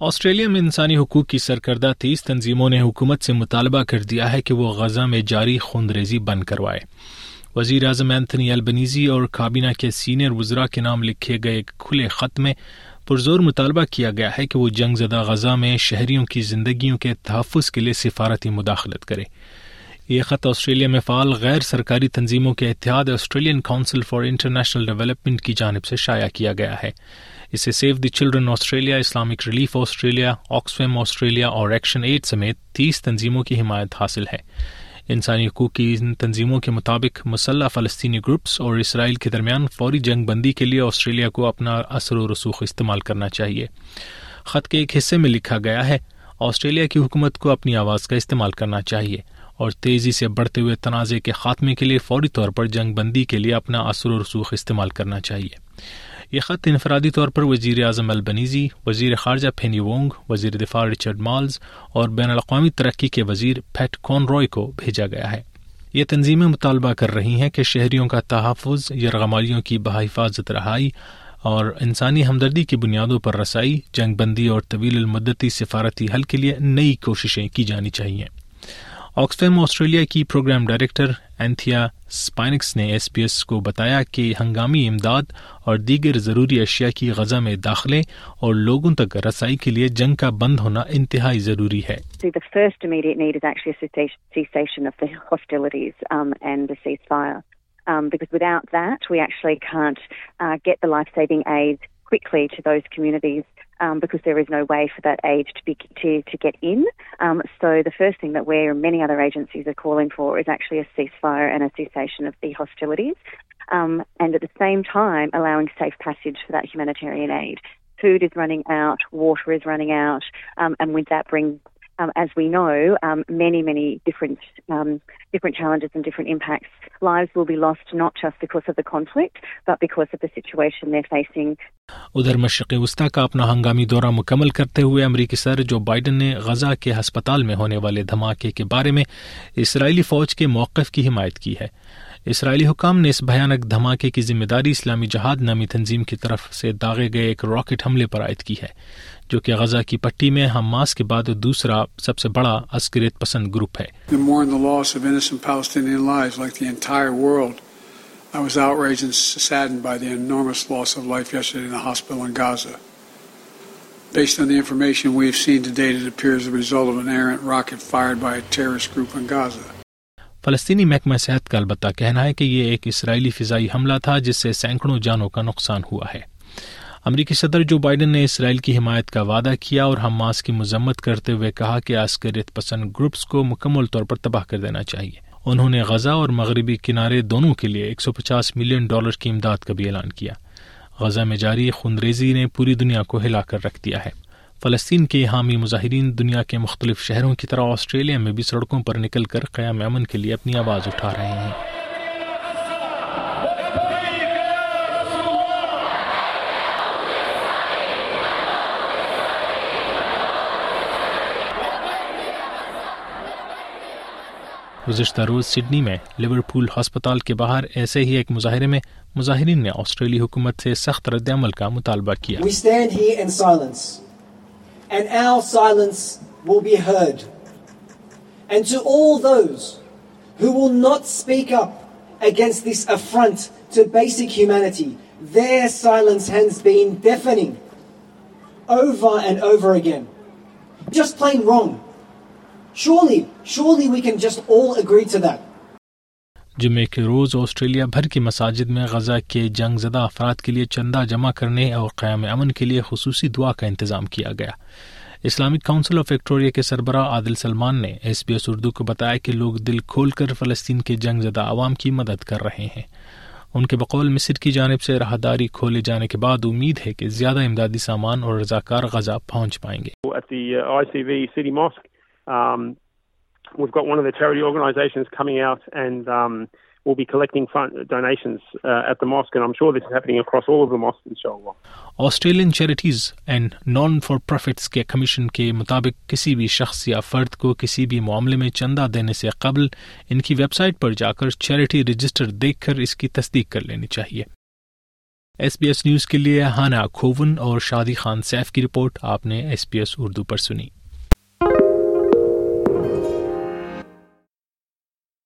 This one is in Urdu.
آسٹریلیا میں انسانی حقوق کی سرکردہ تیس تنظیموں نے حکومت سے مطالبہ کر دیا ہے کہ وہ غزہ میں جاری خونریزی بند کروائے۔ وزیر اعظم اینتھنی البنیزی اور کابینہ کے سینئر وزراء کے نام لکھے گئے ایک کھلے خط میں پرزور مطالبہ کیا گیا ہے کہ وہ جنگ زدہ غزہ میں شہریوں کی زندگیوں کے تحفظ کے لیے سفارتی مداخلت کرے۔ یہ خط آسٹریلیا میں فعال غیر سرکاری تنظیموں کے اتحاد Australian Council for International Development کی جانب سے شائع کیا گیا ہے۔ اسے Save the Children Australia Islamic Relief Australia Oxfam Australia اور ایکشن ایڈ سمیت تیس تنظیموں کی حمایت حاصل ہے۔ انسانی حقوق کی ان تنظیموں کے مطابق مسلح فلسطینی گروپس اور اسرائیل کے درمیان فوری جنگ بندی کے لیے آسٹریلیا کو اپنا اثر و رسوخ استعمال کرنا چاہیے۔ خط کے ایک حصے میں لکھا گیا ہے، آسٹریلیا کی حکومت کو اپنی آواز کا استعمال کرنا چاہیے اور تیزی سے بڑھتے ہوئے تنازع کے خاتمے کے لیے فوری طور پر جنگ بندی کے لیے اپنا اثر و رسوخ استعمال کرنا چاہیے۔ یہ خط انفرادی طور پر وزیر اعظم البنیزی، وزیر خارجہ پھینی وونگ، وزیر دفاع رچرڈ مالز اور بین الاقوامی ترقی کے وزیر پیٹ کون روئے کو بھیجا گیا ہے۔ یہ تنظیمیں مطالبہ کر رہی ہیں کہ شہریوں کا تحفظ، یرغمالیوں کی بحفاظت رہائی اور انسانی ہمدردی کی بنیادوں پر رسائی، جنگ بندی اور طویل المدتی سفارتی حل کے لیے نئی کوششیں کی جانی چاہیے آکسفیم آسٹریلیا کی پروگرام ڈائریکٹر اینتھیا اسپائنکس نے ایس پی ایس کو بتایا کہ ہنگامی امداد اور دیگر ضروری اشیاء کی غزہ میں داخلے اور لوگوں تک رسائی کے لیے جنگ کا بند ہونا انتہائی ضروری ہے۔ Um, because there is no way for that aid to, be, to, to get in. Um, so the first thing that we and many other agencies are calling for is actually a ceasefire and a cessation of the hostilities. Um, and at the same time, allowing safe passage for that humanitarian aid. Food is running out, water is running out, um, and with that brings um, as we know, um, many, many different um, different challenges and different impacts. Lives will be lost not just because of the conflict, but because of the situation they're facing. ادھر مشرق وسطی کا اپنا ہنگامی دورہ مکمل کرتے ہوئے امریکی صدر جو بائیڈن نے غزہ کے ہسپتال میں ہونے والے دھماکے کے بارے میں اسرائیلی فوج کے موقف کی حمایت کی ہے۔ اسرائیلی حکام نے اس بھیانک دھماکے کی ذمہ داری اسلامی جہاد نامی تنظیم کی طرف سے داغے گئے ایک راکٹ حملے پر عائد کی ہے، جو کہ غزہ کی پٹی میں حماس کے بعد دوسرا سب سے بڑا عسکریت پسند گروپ ہے۔ I was outraged and saddened by the enormous loss of life yesterday in the hospital in Gaza. Based on the information we've seen to date, it appears the result of an errant rocket fired by a terrorist group in Gaza. فلسطینی محکمہ صحت کا البتہ کہنا ہے کہ یہ ایک اسرائیلی فضائی حملہ تھا جس سے سینکڑوں جانوں کا نقصان ہوا ہے امریکی صدر جو بائیڈن نے اسرائیل کی حمایت کا وعدہ کیا اور حماس کی مذمت کرتے ہوئے کہا کہ عسکریت پسند گروپس کو مکمل طور پر تباہ کر دینا چاہیے انہوں نے غزہ اور مغربی کنارے دونوں کے لیے ایک سو پچاس ملین ڈالر کی امداد کا بھی اعلان کیا۔ غزہ میں جاری خنریزی نے پوری دنیا کو ہلا کر رکھ دیا ہے۔ فلسطین کے حامی مظاہرین دنیا کے مختلف شہروں کی طرح آسٹریلیا میں بھی سڑکوں پر نکل کر قیام امن کے لیے اپنی آواز اٹھا رہے ہیں۔ گزشتہ روز سڈنی میں لیورپول ہسپتال کے باہر ایسے ہی ایک مظاہرے میں مظاہرین نے آسٹریلی حکومت سے سخت رد عمل کا مطالبہ کیا against this affront to basic humanity. Their silence has been deafening over and over again. Just plain wrong. Surely, surely we can just all agree to that. جمعے کے روز آسٹریلیا بھر کی مساجد میں غزہ کے جنگ زدہ افراد کے لیے چندہ جمع کرنے اور قیام امن کے لیے خصوصی دعا کا انتظام کیا گیا۔ اسلامک کاؤنسل آف وکٹوریا کے سربراہ عادل سلمان نے ایس بی ایس اردو کو بتایا کہ لوگ دل کھول کر فلسطین کے جنگ زدہ عوام کی مدد کر رہے ہیں۔ ان کے بقول مصر کی جانب سے راہداری کھولے جانے کے بعد امید ہے کہ زیادہ امدادی سامان اور رضاکار غزہ پہنچ پائیں گے۔ Um, we've got one of the charity organisations coming out and um, we'll be collecting fund, donations uh, at the mosque, and I'm sure this is happening across all of the mosques, inshallah. Australian charities and non for profits کے کمیشن کے مطابق کسی بھی شخص یا فرد کو کسی بھی معاملے میں چندہ دینے سے قبل ان کی ویب سائٹ پر جا کر چیریٹی رجسٹر دیکھ کر اس کی تصدیق کر لینی چاہیے ایس بی ایس نیوز کے لیے ہانا کھوون اور شادی خان سیف کی رپورٹ آپ نے ایس بی ایس اردو پر سنی